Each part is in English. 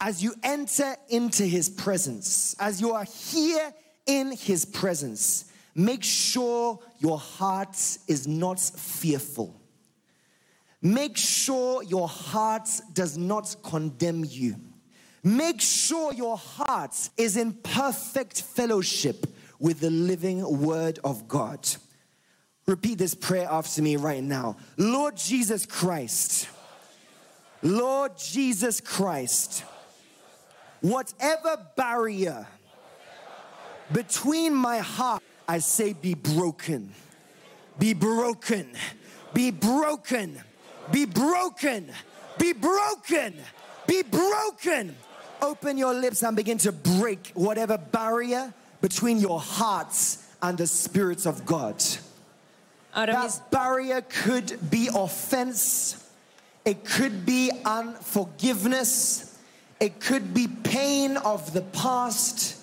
as you enter into his presence, as you are here in his presence, make sure your heart is not fearful. Make sure your heart does not condemn you. Make sure your heart is in perfect fellowship with the living word of God. Repeat this prayer after me right now. Lord Jesus Christ, Lord Jesus Christ, whatever barrier between my heart, I say, be broken, be broken, be broken, be broken, be broken, be broken. Open your lips and begin to break whatever barrier between your hearts and the spirits of God. That barrier could be offense, it could be unforgiveness, it could be pain of the past,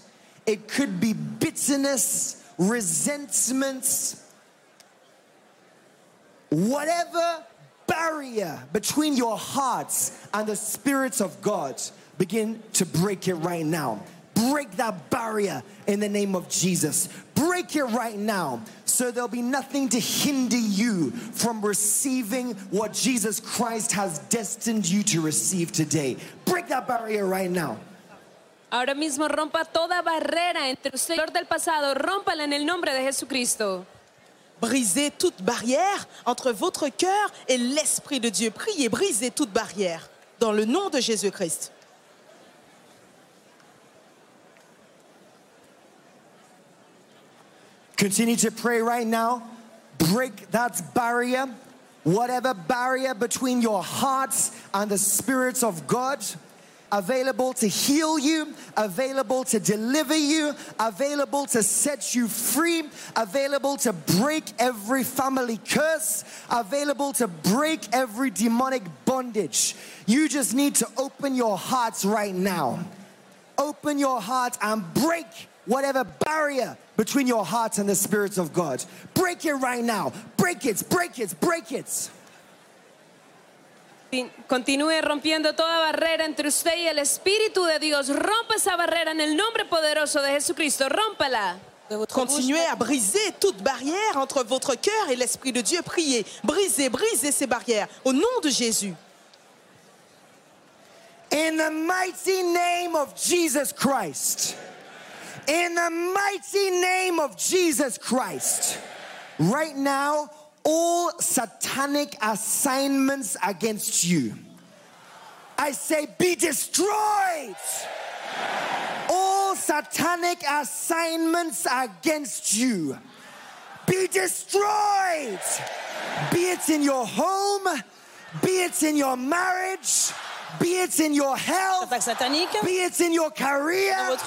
it could be bitterness, resentments, whatever barrier between your hearts and the spirits of God, begin to break it right now. Break that barrier in the name of Jesus. Break it right now so there'll be nothing to hinder you from receiving what Jesus Christ has destined you to receive today. Break that barrier right now. ahora mismo rompa toda barrera entre usted y el dolor del pasado. Rómpala en el nombre de Jesucristo. Brisez toute barrière entre votre cœur et l'Esprit de Dieu. Priez, brisez toute barrière dans le nom de Jésus-Christ. Continue to pray right now. Break that barrier, whatever barrier between your hearts and the spirits of God. Available to heal you, available to deliver you, available to set you free, available to break every family curse, available to break every demonic bondage. You just need to open your hearts right now open your heart and break whatever barrier between your heart and the spirits of God. Break it right now. Break it, break it, break it. Tin- Continúe rompiendo toda barrera entre usted y el Espíritu de Dios. Rompa esa barrera en el nombre poderoso de Jesucristo. Rómpala. Continuez à briser toute barrière entre votre cœur et l'Esprit de Dieu. Priez, brisez, brisez ces barrières au nom de Jésus. In the mighty name of Jesus Christ. In the mighty name of Jesus Christ. Right now, all satanic assignments against you. I say, be destroyed. All satanic assignments against you. Be destroyed. Be it in your home, be it in your marriage, be it in your health, be it in your career,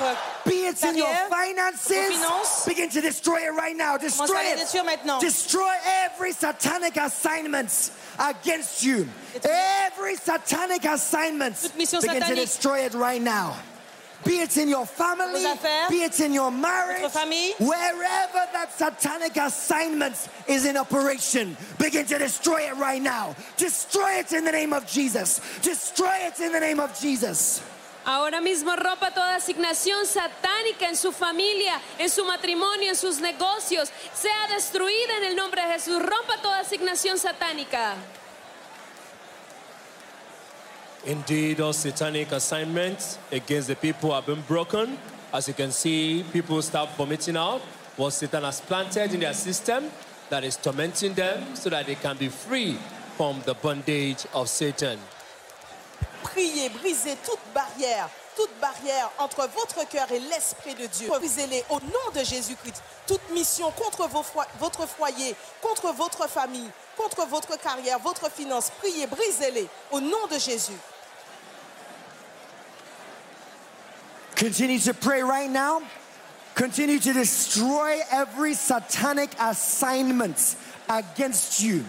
be it in your finances. finances. Begin to destroy it right now. Destroy it. Destroy every satanic assignment against you. Every satanic assignment. Begin to destroy it right now. Be it in your family, affaires, be it in your marriage, famille. wherever that satanic assignment is in operation, begin to destroy it right now. Destroy it in the name of Jesus. Destroy it in the name of Jesus. Ahora mismo rompa toda asignación satánica en su familia, en su matrimonio, en sus negocios. Sea destruida en el nombre de Jesús. Rompa toda asignación satánica. Indeed, all satanic assignments against the people have been broken. As you can see, people start vomiting out what Satan has planted in their system that is tormenting them so that they can be free from the bondage of Satan. Priez, brisez toute barrière, toute barrière entre votre cœur et l'Esprit de Dieu. Brisez-les au nom de Jésus-Christ. Toute mission contre votre foyer, contre votre famille, contre votre carrière, votre finance. Priez, brisez-les au nom de Jésus. Continue to pray right now. Continue to destroy every satanic assignment against you.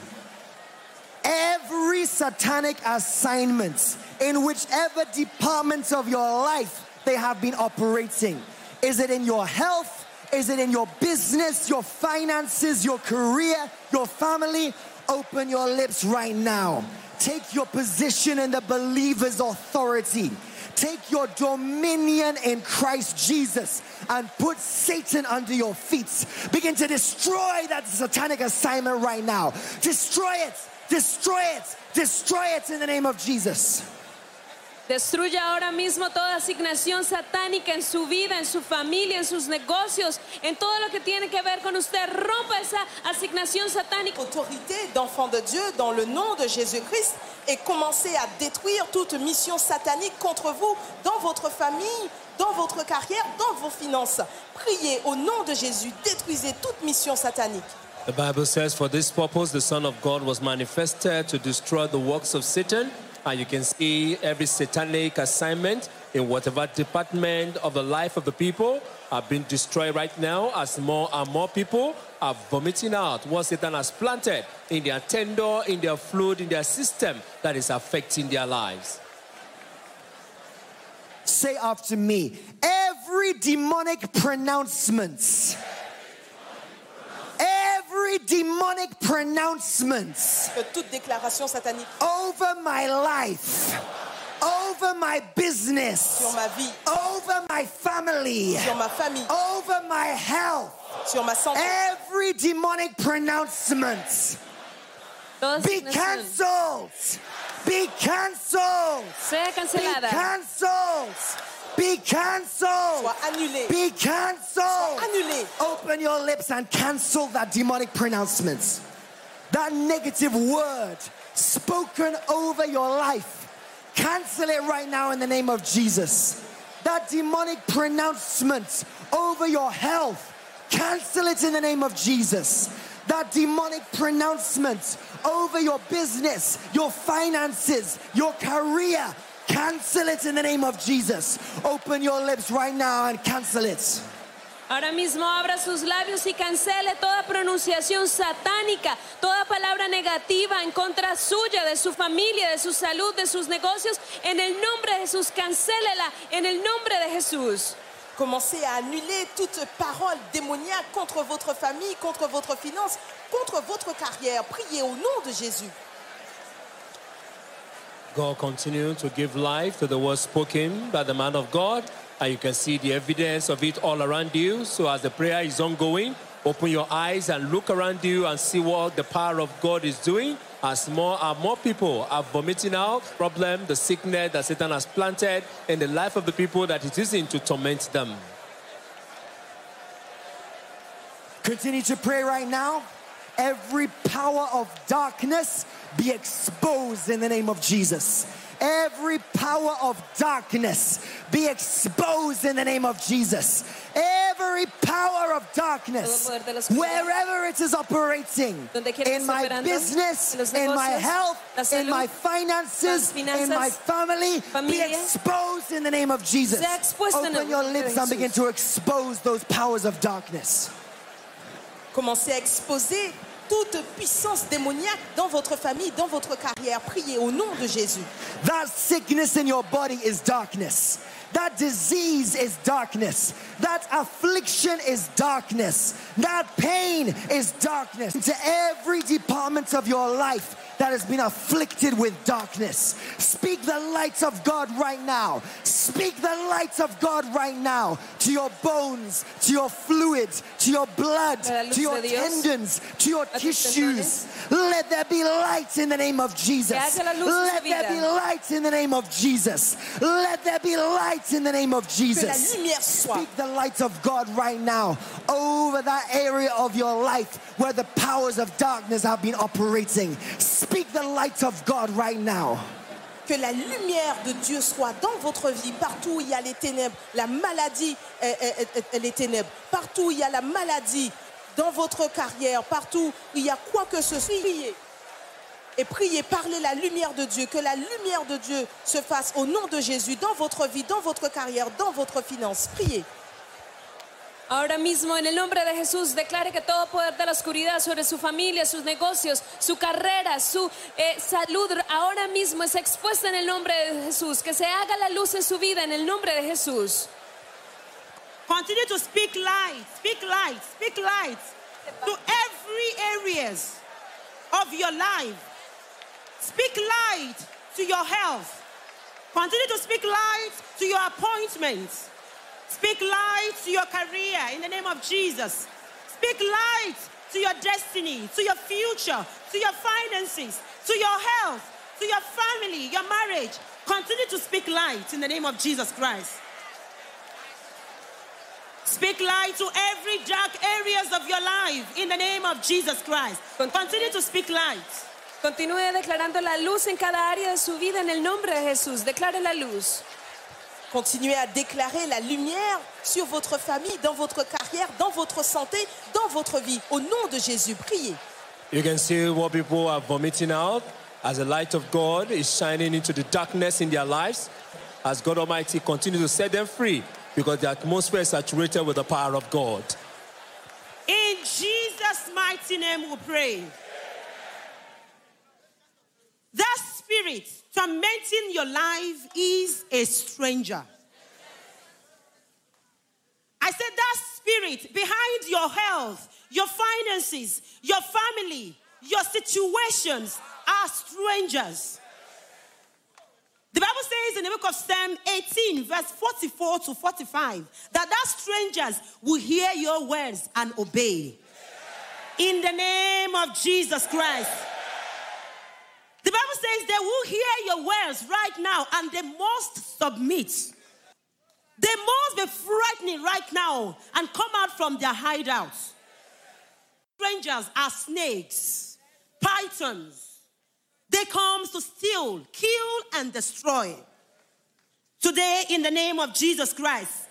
Every satanic assignment in whichever departments of your life they have been operating. Is it in your health? Is it in your business, your finances, your career, your family? Open your lips right now. Take your position in the believer's authority. Take your dominion in Christ Jesus and put Satan under your feet. Begin to destroy that satanic assignment right now. Destroy it, destroy it, destroy it in the name of Jesus. Destruya ahora mismo toda asignación satánica en su vida, en su familia, en sus negocios, en todo lo que tiene que ver con usted. Rompa esa asignación satánica. autorité d'enfant de Dieu dans le nom de Jésus-Christ et commencez à détruire toute mission satanique contre vous dans votre famille, dans votre carrière, dans vos finances. Priez au nom de Jésus, détruisez toute mission satanique. The Bible says, For this purpose, the Son of God was manifested to destroy the works of Satan. And you can see every satanic assignment in whatever department of the life of the people are being destroyed right now as more and more people are vomiting out what Satan has planted in their tender, in their fluid, in their system that is affecting their lives. Say after me every demonic pronouncements. Every demonic pronouncements toute déclaration satanique over my life, over my business, sur ma vie, over my family, sur ma famille, over my health, sur ma santé, every demonic pronouncement Toda be cancelled. Be cancelled. Be cancelled. Be cancelled. Be cancelled. Open your lips and cancel that demonic pronouncements. That negative word spoken over your life. Cancel it right now in the name of Jesus. That demonic pronouncement over your health. Cancel it in the name of Jesus. That demonic pronouncement over your business, your finances, your career. Cancel it in the name of Jesus. Open your lips right now and cancel it. Ahora mismo abra sus labios y cancele toda pronunciación satánica, toda palabra negativa en contra suya, de su familia, de su salud, de sus negocios. En el nombre de Jesús, cancélela en el nombre de Jesús. Commencez à annuler toute parole démoniaque contre votre famille, contre votre finance, contre votre carrière. Priez au nom de Jésus. God continue to give life to the word spoken by the man of God, and you can see the evidence of it all around you. So, as the prayer is ongoing, open your eyes and look around you and see what the power of God is doing. As more and more people are vomiting out problem, the sickness that Satan has planted in the life of the people that it is using to torment them. Continue to pray right now. Every power of darkness be exposed in the name of Jesus. Every power of darkness be exposed in the name of Jesus. Every power of darkness, Todo poder de la oscuridad. wherever it is operating, Donde quiera que in my business, in my health, in my finances, in my family, be exposed in the name of Jesus. sea expuesto en Open your lips and begin to expose those powers of darkness. Commencez à exposer toute puissance démoniaque dans votre famille, dans votre carrière. Priez au nom de Jésus. That sickness in your body is darkness. That disease is darkness. That affliction is darkness. That pain is darkness. Into every department of your life that has been afflicted with darkness. Speak the light of God right now. Speak the light of God right now to your bones, to your fluids, to your blood, to your tendons, to your tissues. Let there be light in the name of Jesus. haya la luz en Let there be light in the name of Jesus. Let there be light in the name of Jesus. Speak the light of God right now over that area of your life where the powers of darkness have been operating. Speak the light of God right now. Que la lumière de Dieu soit dans votre vie, partout où il y a les ténèbres, la maladie, euh, euh, euh, les ténèbres, partout où il y a la maladie, dans votre carrière, partout où il y a quoi que ce soit. Priez. Et priez, parlez la lumière de Dieu, que la lumière de Dieu se fasse au nom de Jésus dans votre vie, dans votre carrière, dans votre finance. Priez. Ahora mismo, en el nombre de Jesús, declare que todo poder de la oscuridad sobre su familia, sus negocios, su carrera, su eh, salud, ahora mismo es expuesta en el nombre de Jesús. Que se haga la luz en su vida en el nombre de Jesús. Continue to speak light, speak light, speak light to every areas of your life. Speak light to your health. Continue to speak light to your appointments. Speak light to your career in the name of Jesus. Speak light to your destiny, to your future, to your finances, to your health, to your family, your marriage. Continue to speak light in the name of Jesus Christ. Speak light to every dark areas of your life in the name of Jesus Christ. Continue to speak light. Continúe declarando la luz en cada área de su vida en el nombre de Jesús. Declare la luz. Continuez à déclarer la lumière sur votre famille, dans votre carrière, dans votre santé, dans votre vie. Au nom de Jésus, priez. You can see what people are vomiting out as the light of God is shining into the darkness in their lives. As God Almighty continues to set them free because the atmosphere is saturated with the power of God. In Jesus' mighty name we pray. Spirit tormenting your life is a stranger. I said that spirit behind your health, your finances, your family, your situations are strangers. The Bible says in the book of Psalm 18, verse 44 to 45, that that strangers will hear your words and obey. In the name of Jesus Christ. Says they will hear your words right now and they must submit. They must be frightening right now and come out from their hideouts. Strangers are snakes, pythons. They come to steal, kill, and destroy. Today, in the name of Jesus Christ,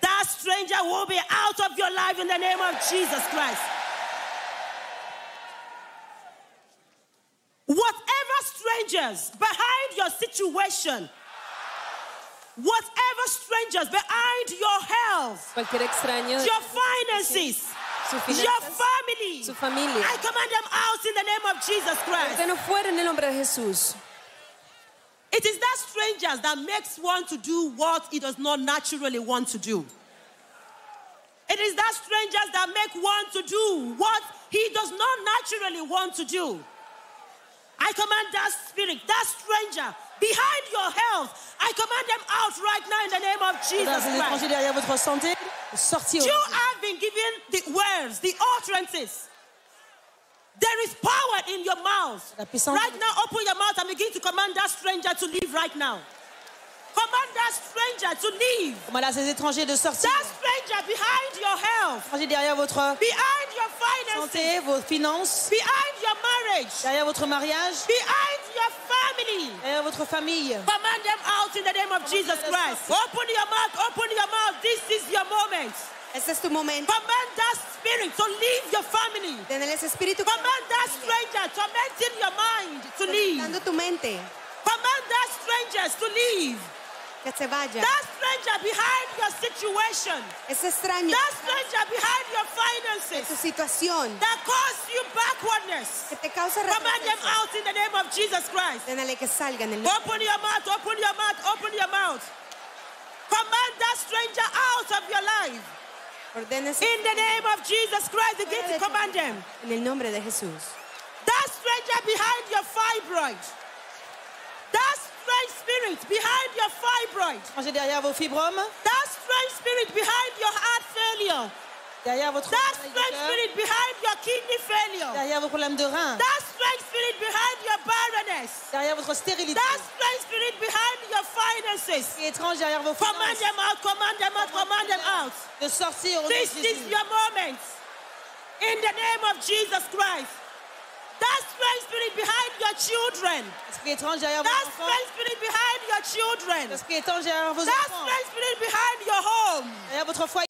that stranger will be out of your life in the name of Jesus Christ. Whatever strangers behind your situation, whatever strangers behind your health, Cualquier extraño, your finances, your family, su familia. I command them out in the name of Jesus Christ. ordeno fuera en el nombre de Jesús. It is that strangers that makes one to do what he does not naturally want to do. It is that strangers that make one to do what he does not naturally want to do. I command that spirit, that stranger behind your health, I command them out right now in the name of Jesus Christ. derrière votre santé, sortir. You have been given the words, the utterances. There is power in your mouth. Right now, open your mouth and begin to command that stranger to leave right now. Command that stranger to leave. À ces étrangers de sortir. That stranger behind your health, Étrangers derrière votre behind your finances, santé, vos finances, behind your marriage, derrière votre mariage, behind your family. derrière votre famille. Command them out in the name of Jesus Christ. Open your mouth, open your mouth. This is your moment. Este es tu momento. Command that spirit to leave your family. Ese espíritu Command that stranger tormenting your mind to leave. tu mente Command that strangers to leave. Que se vaya. That stranger behind your situation. Ese extraño That stranger behind your tu finances. situación That cause you backwardness. que te causa Command them out in the name of Jesus Christ. Ordenale que salga en el. Open your mouth, open your mouth, open your mouth. Command that stranger out of your life. Ordena ese In the name of Jesus Christ, begin to command them. en el nombre de Jesús. That stranger behind your fibroid. That strange spirit behind your fibroid. Étrangers derrière vos fibromes, That strange spirit behind your heart failure. derrière votre That strange spirit behind your kidney failure. derrière vos problèmes de rein, That strange spirit behind your barrenness. derrière votre stérilité, That strange spirit behind your finances. et étrange derrière vos finances. Command them out, command them out, command them out. de sortir au nom de This is your moment. In the name of Jesus Christ. That strange spirit behind your children. Esprit étrange derrière vos That strange spirit behind your children. esprit étrange derrière vos That enfants, strange spirit behind your home. derrière votre foyer.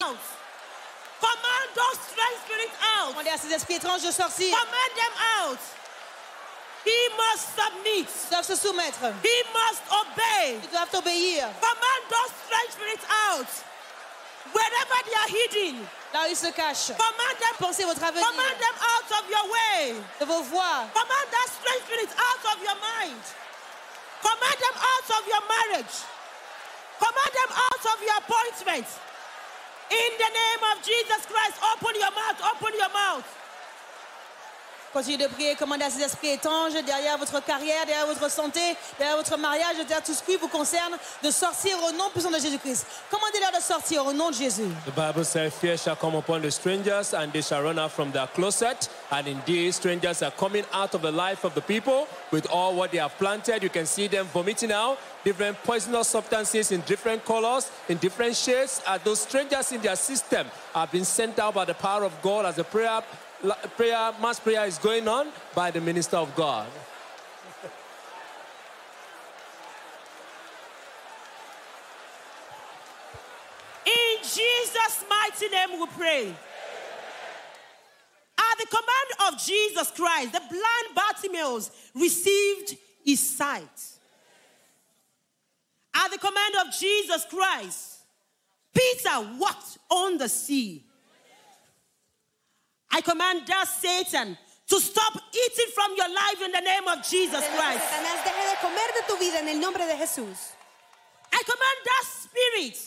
Command those strange spirits out. Demandez à ces esprits étranges de sortir. Command them out. He must submit. Ils doivent se soumettre. He must obey. Ils doivent obéir. Command those strange spirits out. Wherever they are hidden, Là où ils se cachent. command them, Pensez votre avenir. command them out of your way. De vos voies. Command that strange spirit out of your mind. Command them out of your marriage. Command them out of your appointment. In the name of Jesus Christ, open your mouth, open your mouth. Continuez de prier, commandez à ces esprits derrière votre carrière, derrière votre santé, derrière votre mariage, derrière tout ce qui vous concerne, de sortir au nom puissant de Jésus-Christ. Commandez-leur de sortir au nom de Jésus. The Bible says, Fear shall come upon the strangers, and they shall run out from their closet. And indeed, strangers are coming out of the life of the people with all what they have planted. You can see them vomiting out different poisonous substances in different colors, in different shades. And those strangers in their system have been sent out by the power of God as a prayer, prayer mass prayer is going on by the minister of God. In Jesus' mighty name we pray. At the command of Jesus Christ, the blind Bartimaeus received his sight. At the command of Jesus Christ, Peter walked on the sea. I command that Satan to stop eating from your life in the name of Jesus Christ. Satanás, deje de comer de tu vida en el nombre de Jesús. I command that spirit,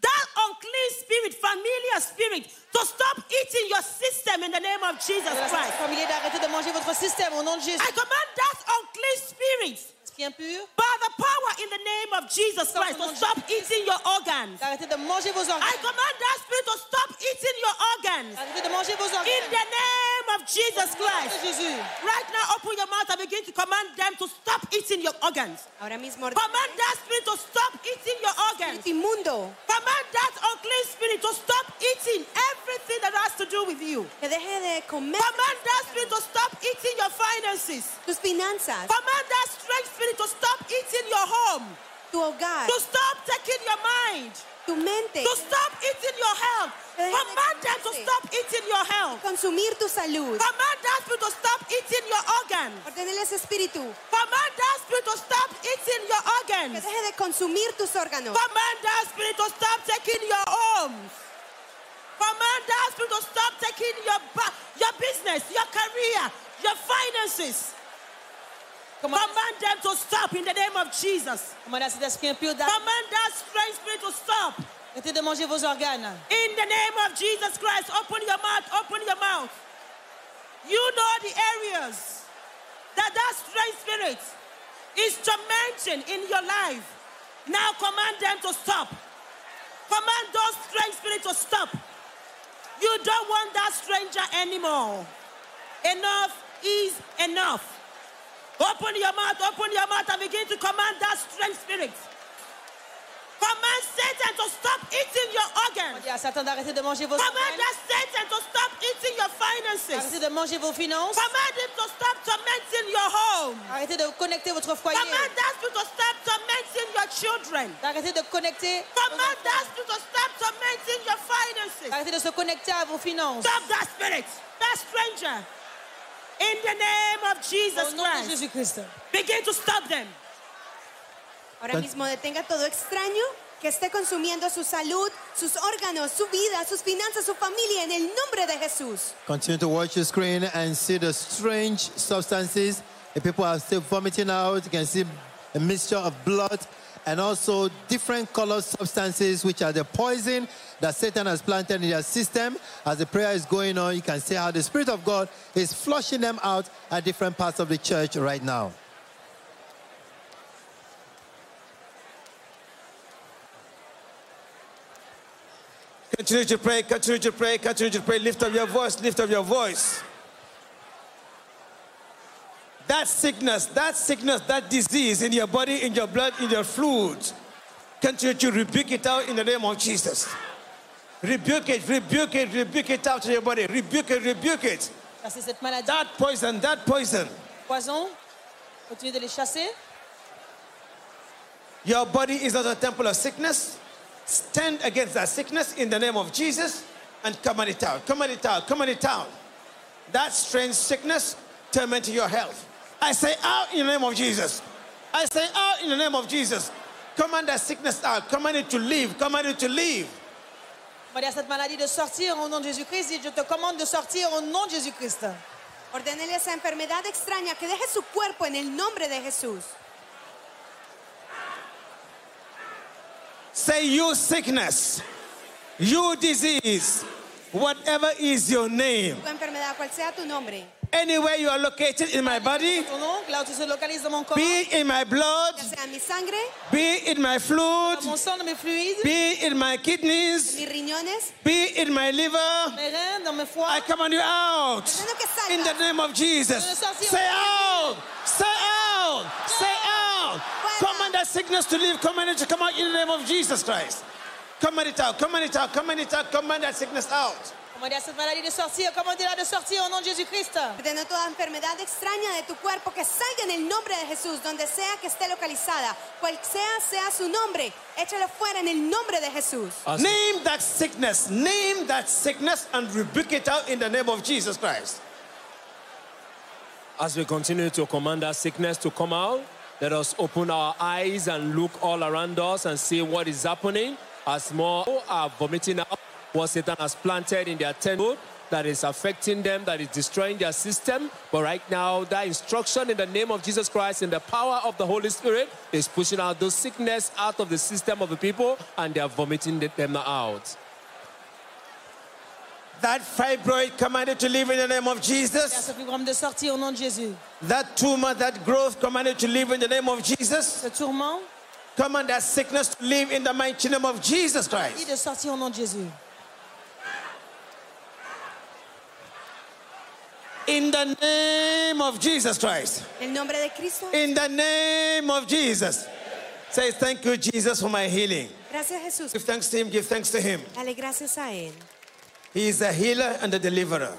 that unclean spirit, familiar spirit, to stop eating your system in the name of Jesus Christ. Familier d'arrêter de manger votre système au nom de Jésus. I command that unclean spirit, impur, by the power in the name of Jesus Christ, to stop eating your organs. d'arrêter de manger vos I command that spirit to stop eating your organs. Arrêtez de manger vos In the name of Jesus Christ. Right now, open your mouth and begin to command them to stop eating your organs. Ahora mismo, Command that spirit to stop eating your organs. inmundo, Command that unclean spirit to stop eating everything that has to do with you. que deje de comer Command that spirit to stop eating your finances. tus finanzas, Command that strange spirit to stop eating your home. tu hogar, To stop taking your mind. Tu mente, To stop eating your health. Command them to stop eating your health. consumir tu salud. Command that spirit to stop eating your organs. Ordenele ese espíritu Command that spirit to stop eating your que organs. deje de consumir tus órganos. Command that spirit to stop taking your homes. Command that spirit to stop taking your your business, your career, your finances. Command them to stop in the name of Jesus. Commandez à cet esprit impur d'arrêter Command that strange spirit to stop. de manger vos organes. In the name of Jesus Christ, open your mouth, open your mouth. You know the areas that that strange spirit is tormenting in your life. Now command them to stop. Command those strange spirits to stop. You don't want that stranger anymore. Enough is enough. Open your mouth, open your mouth, and begin to command that strange spirit. Command Satan to stop eating your organs. Commandez à Satan d'arrêter de manger vos Command organes. that Satan to stop eating your finances. Arrêtez de manger vos finances. Command him to stop tormenting your home. Arrêtez de connecter votre foyer. Command that spirit to stop tormenting your children. D'arrêter de connecter. Command that spirit to stop tormenting your finances. Arrêtez de se connecter à vos finances. Stop that spirit, that stranger. In the name of Jesus Au nom de Christ, Jésus-Christ. begin to stop them. Ahora mismo detenga todo extraño que esté consumiendo su salud, sus órganos, su vida, sus finanzas, su familia en el nombre de Jesús. Continue to watch the screen and see the strange substances. The people are still vomiting out. You can see a mixture of blood and also different colored substances, which are the poison that Satan has planted in their system. As the prayer is going on, you can see how the Spirit of God is flushing them out at different parts of the church right now. Continue to pray, continue to pray, continue to pray. Lift up your voice, lift up your voice. That sickness, that sickness, that disease in your body, in your blood, in your fluids, continue to rebuke it out in the name of Jesus. Rebuke it, rebuke it, rebuke it out of your body. Rebuke it, rebuke it. Cette maladie. That poison, that poison. Poison. Continuez de les chasser. Your body is not a temple of sickness. Stand against that sickness in the name of Jesus and command it out. Command it out. Command it out. That strange sickness tormenting your health. I say out in the name of Jesus. I say out in the name of Jesus. Command that sickness out. Command it to leave. Command it to leave. À cette maladie de sortir au nom de Jésus-Christ et je te commande de sortir au nom de Jésus-Christ. Ordenele a esa enfermedad extraña que deje su cuerpo en el nombre de Jesús. Say, you sickness, you disease, whatever is your name, Tu enfermedad, cual sea tu nombre, Anywhere you are located in my body, Ton ongle, là où tu te localises dans mon corps, be in my blood, Ya sea mi sangre, be in my fluid, mon sang, dans mes fluides, be in my kidneys, be in my liver. mes reins, dans mes foies. I command you out ordeno que salgas. in the name of Jesus. Say out, say out, say out. Command that sickness to leave. Command it to come out in the name of Jesus Christ. Command it out, command it out, command it out, command that sickness out. Commandez à cette maladie de sortir, commandez-la de sortir au nom de Jésus-Christ. Ordeno toda enfermedad extraña de tu cuerpo que salga en el nombre de Jesús, donde sea que esté localizada, cual sea sea su nombre, échalo fuera en el nombre de Jesús. Ah, as, Name that sickness, name that sickness and rebuke it out in the name of Jesus Christ. as we continue to command that sickness to come out, let us open our eyes and look all around us and see what is happening as more are vomiting out what Satan has planted in their temple that is affecting them, that is destroying their system. But right now, that instruction in the name of Jesus Christ in the power of the Holy Spirit is pushing out those sickness out of the system of the people and they are vomiting them out. That fibroid commanded to leave in the name of Jesus. ce fibrome de sortir au nom de Jésus. That tumor, that growth commanded to leave in the name of Jesus. Ce tourment, Command that sickness to leave in the mighty name of Jesus Christ. de sortir au nom de Jésus. In the name of Jesus Christ. El nombre de Cristo, In the name of Jesus. Say thank you, Jesus, for my healing. gracias Jesús. Give thanks to Him, give thanks to Him. Dale gracias a Él. He is a healer and a deliverer.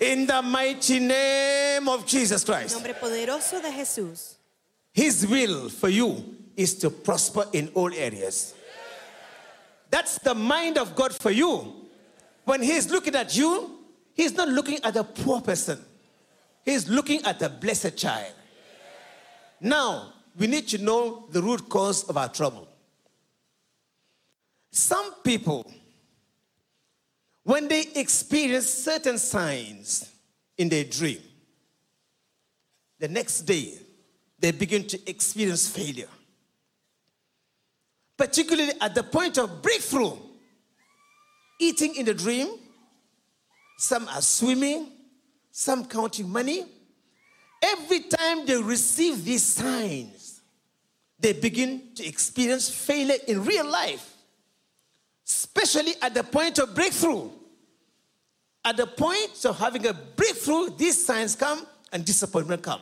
In the mighty name of Jesus Christ. nombre poderoso de Jesús. His will for you is to prosper in all areas. That's the mind of God for you. When He's looking at you, He's not looking at a poor person, He's looking at a blessed child. Now, we need to know the root cause of our trouble. Some people, when they experience certain signs in their dream, the next day they begin to experience failure. Particularly at the point of breakthrough, eating in the dream, some are swimming, some counting money. Every time they receive these signs, they begin to experience failure in real life, especially at the point of breakthrough. At the point of having a breakthrough, these signs come and disappointment come.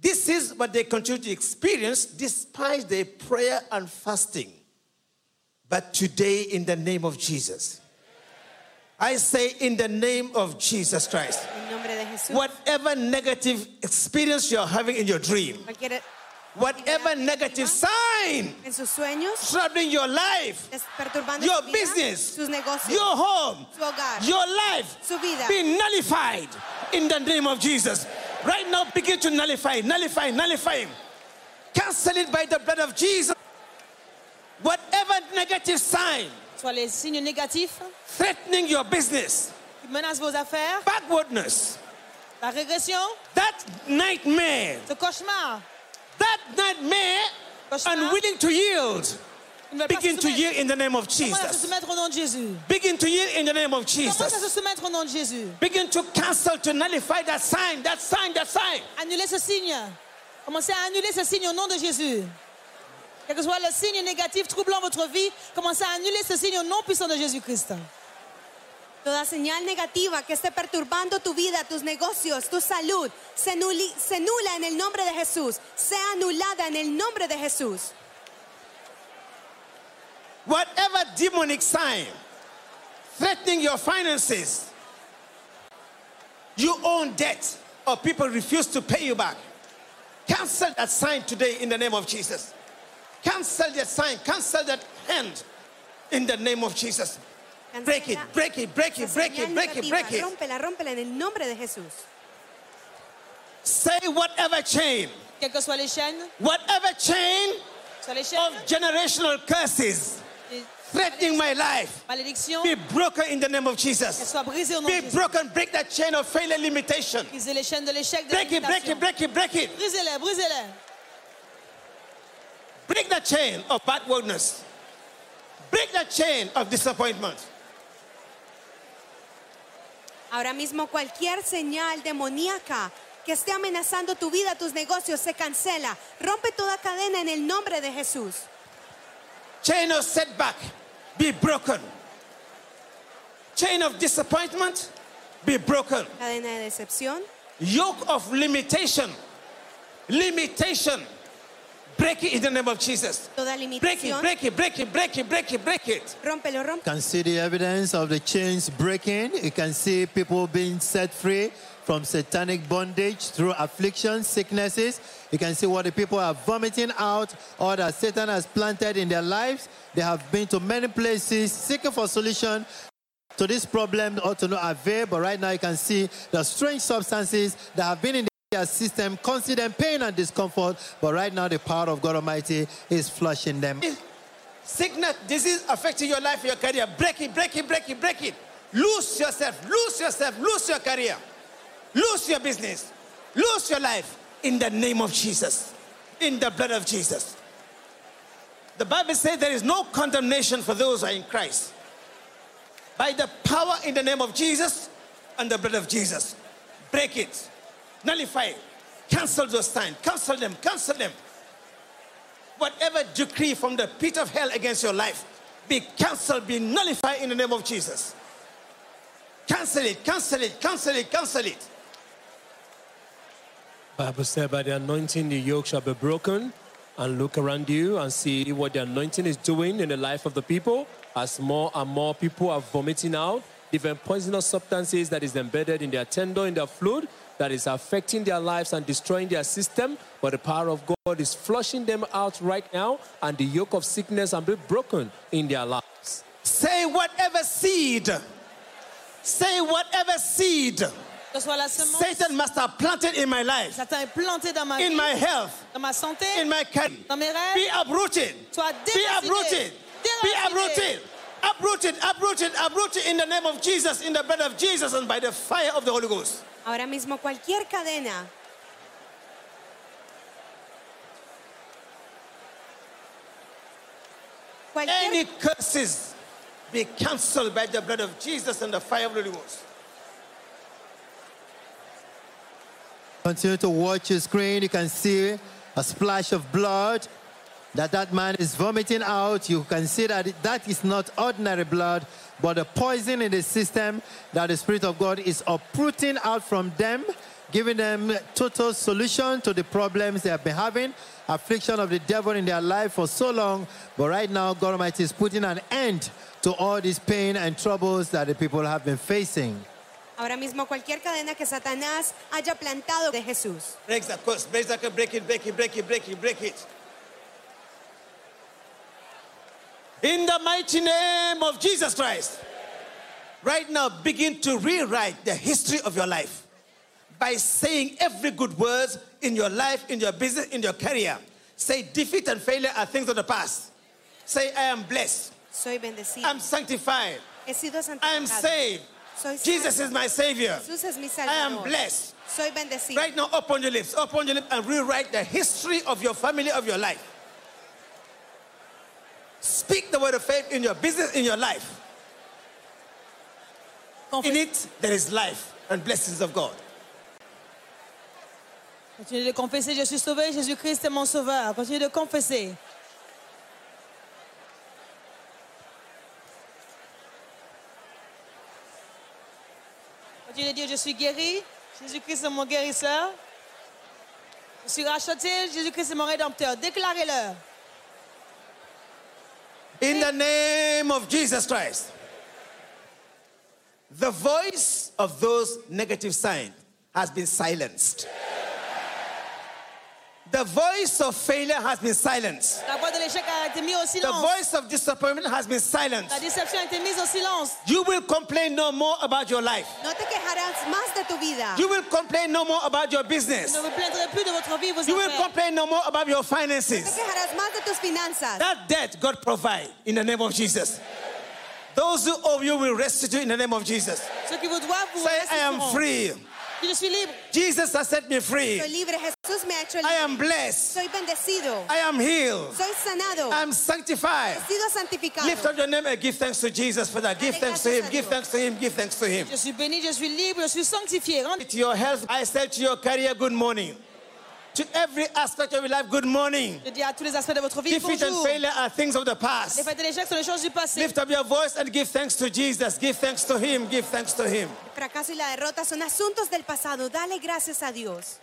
This is what they continue to experience despite their prayer and fasting. But today, in the name of Jesus, I say, in the name of Jesus Christ, En nombre de Jesús. whatever negative experience you're having in your dream, whatever negative sign en sus sueños, troubling your life, your business, your home, your life, be nullified in the name of Jesus. Right now, begin to nullify, nullify, nullify. Cancel it by the blood of Jesus. Whatever negative sign Soit les signes négatifs threatening your business, qui menacent vos affaires, backwardness, la régression, that nightmare, ce cauchemar, that nightmare, Cauchemar. unwilling to yield, begin to yield in the name of Jesus. soumettre au nom de Jésus? Begin to yield in the name of Jesus. soumettre au nom de Jésus? Begin to cancel, to nullify that sign, that sign, that sign. Annulez ce signe. Commencez à annuler ce signe au nom de Jésus. Quel que soit le signe négatif troublant votre vie, commencez à annuler ce signe au nom puissant de Jésus-Christ. Toda señal negativa que esté perturbando tu vida, tus negocios, tu salud, se, nuli- se nula en el nombre de Jesús. Sea anulada en el nombre de Jesús. Whatever demonic sign threatening your finances, you own debt, or people refuse to pay you back. Cancel that sign today in the name of Jesus. Cancel that sign, cancel that hand in the name of Jesus. Break it, break it, break it, break it, break it, break it. Rómpela, rómpela en el nombre de Jesús. Say whatever chain, Quelles que soient les chaînes, whatever chain soit les chaînes, of generational curses threatening my life, malédictions, be broken in the name of Jesus. soient brisées au nom de Be broken, break that chain of failure limitation. Brisez les chaînes de Break it, break it, break it, break it. Brisez-les, brisez-les. Break that chain of backwardness. Break that chain of disappointment. Ahora mismo cualquier señal demoníaca que esté amenazando tu vida, tus negocios, se cancela. Rompe toda cadena en el nombre de Jesús. Chain of setback, be broken. Chain of disappointment, be broken. Cadena de decepción, Yoke of limitation, limitation, break it in the name of Jesus. toda Break it, limitación. break it, break it, break it, break it, break it. Rómpelo, rómpelo. You can see the evidence of the chains breaking. You can see people being set free from satanic bondage through affliction, sicknesses. You can see what the people are vomiting out or that Satan has planted in their lives. They have been to many places seeking for solution to this problem or to no avail. But right now you can see the strange substances that have been in their system, them pain and discomfort. But right now the power of God Almighty is flushing them Sickness, disease affecting your life, your career. Break it, break it, break it, break it. Lose yourself, lose yourself, lose your career, lose your business, lose your life in the name of Jesus, in the blood of Jesus. The Bible says there is no condemnation for those who are in Christ. By the power in the name of Jesus and the blood of Jesus, break it, nullify cancel those signs, cancel them, cancel them whatever decree from the pit of hell against your life be cancelled, be nullified in the name of Jesus. Cancel it, cancel it, cancel it, cancel it. Bible said, by the anointing, the yoke shall be broken. And look around you and see what the anointing is doing in the life of the people. As more and more people are vomiting out different poisonous substances that is embedded in their tendon, in their fluid, that is affecting their lives and destroying their system. But the power of God is flushing them out right now, and the yoke of sickness will be broken in their lives. Say whatever seed, say whatever seed Que ce soit la semence, Satan must have planted in my life, Satan est planté dans ma in vie, my health, santé, in my career. dans mes rêves. Be uprooted. Be uprooted. Be Déraciné. uprooted. Uprooted, uprooted, uprooted in the name of Jesus, in the blood of Jesus, and by the fire of the Holy Ghost. Ahora mismo cualquier cadena Cualquier... Any curses be cancelled by the blood of Jesus and the fire of the Holy Ghost. Continue to watch your screen. You can see a splash of blood that that man is vomiting out. You can see that that is not ordinary blood, but the poison in the system that the Spirit of God is uprooting out from them, giving them total solution to the problems they have been having, affliction of the devil in their life for so long. But right now, God Almighty is putting an end to all this pain and troubles that the people have been facing. ahora mismo cualquier cadena que Satanás haya plantado de Jesús. Break the curse, break the curse, break it, break it, break it, break it, break it. In the mighty name of Jesus Christ. Right now, begin to rewrite the history of your life by saying every good word in your life, in your business, in your career. Say defeat and failure are things of the past. Say I am blessed. Soy bendecido. I'm sanctified. He sido I am saved. Soy Jesus salvo. is my savior. Jesús es mi I am blessed. Soy bendecido. Right now, open your lips, open your lips, and rewrite the history of your family, of your life. Speak the word of faith in your business, in your life. In it, there is life and blessings of God. Continuez de confesser, je suis sauvé, Jésus-Christ est mon sauveur. Continuez de confesser. Continuez de dire, je suis guéri, Jésus-Christ est mon guérisseur. Je suis racheté, Jésus-Christ est mon rédempteur. Déclarez-le. In the name of Jesus Christ, the voice of those negative signs has been silenced. The voice of failure has been silenced. La voix de l'échec a été mise au silence. The voice of disappointment has been silenced. La déception a été mise au silence. You will complain no more about your life. No te quejarás más de tu vida. You will complain no more about your business. Ne vous plaindrez plus de votre vie, vos You will complain no more about your No te finances. quejarás más de tus finanzas. That debt God provide in the name of Jesus. Those who owe you will restitute in the name of Jesus. Ceux qui vous doivent, vous Say, I am free. Je suis libre. Jesus has set me free. Soy libre. Jesús me ha hecho I am blessed. Soy bendecido. I am healed. Soy sanado. I am sanctified. He sido santificado. Lift up your name and give thanks to Jesus for that. Give thanks to Him. Give thanks to Him. Give thanks to Him. Je suis béni, je suis libre, je suis sanctifié. To your health, I say to your career, good morning. To every aspect of your life, good morning. Je dis à tous les aspects de votre vie, Defeat and bonjour. failure are things of the Les past. fêtes et l'échec sont les choses du passé. Lift up your voice and give thanks to Jesus. Give thanks to Him. Give thanks to Him. El fracaso y la derrota son asuntos del pasado. Dale gracias a Dios.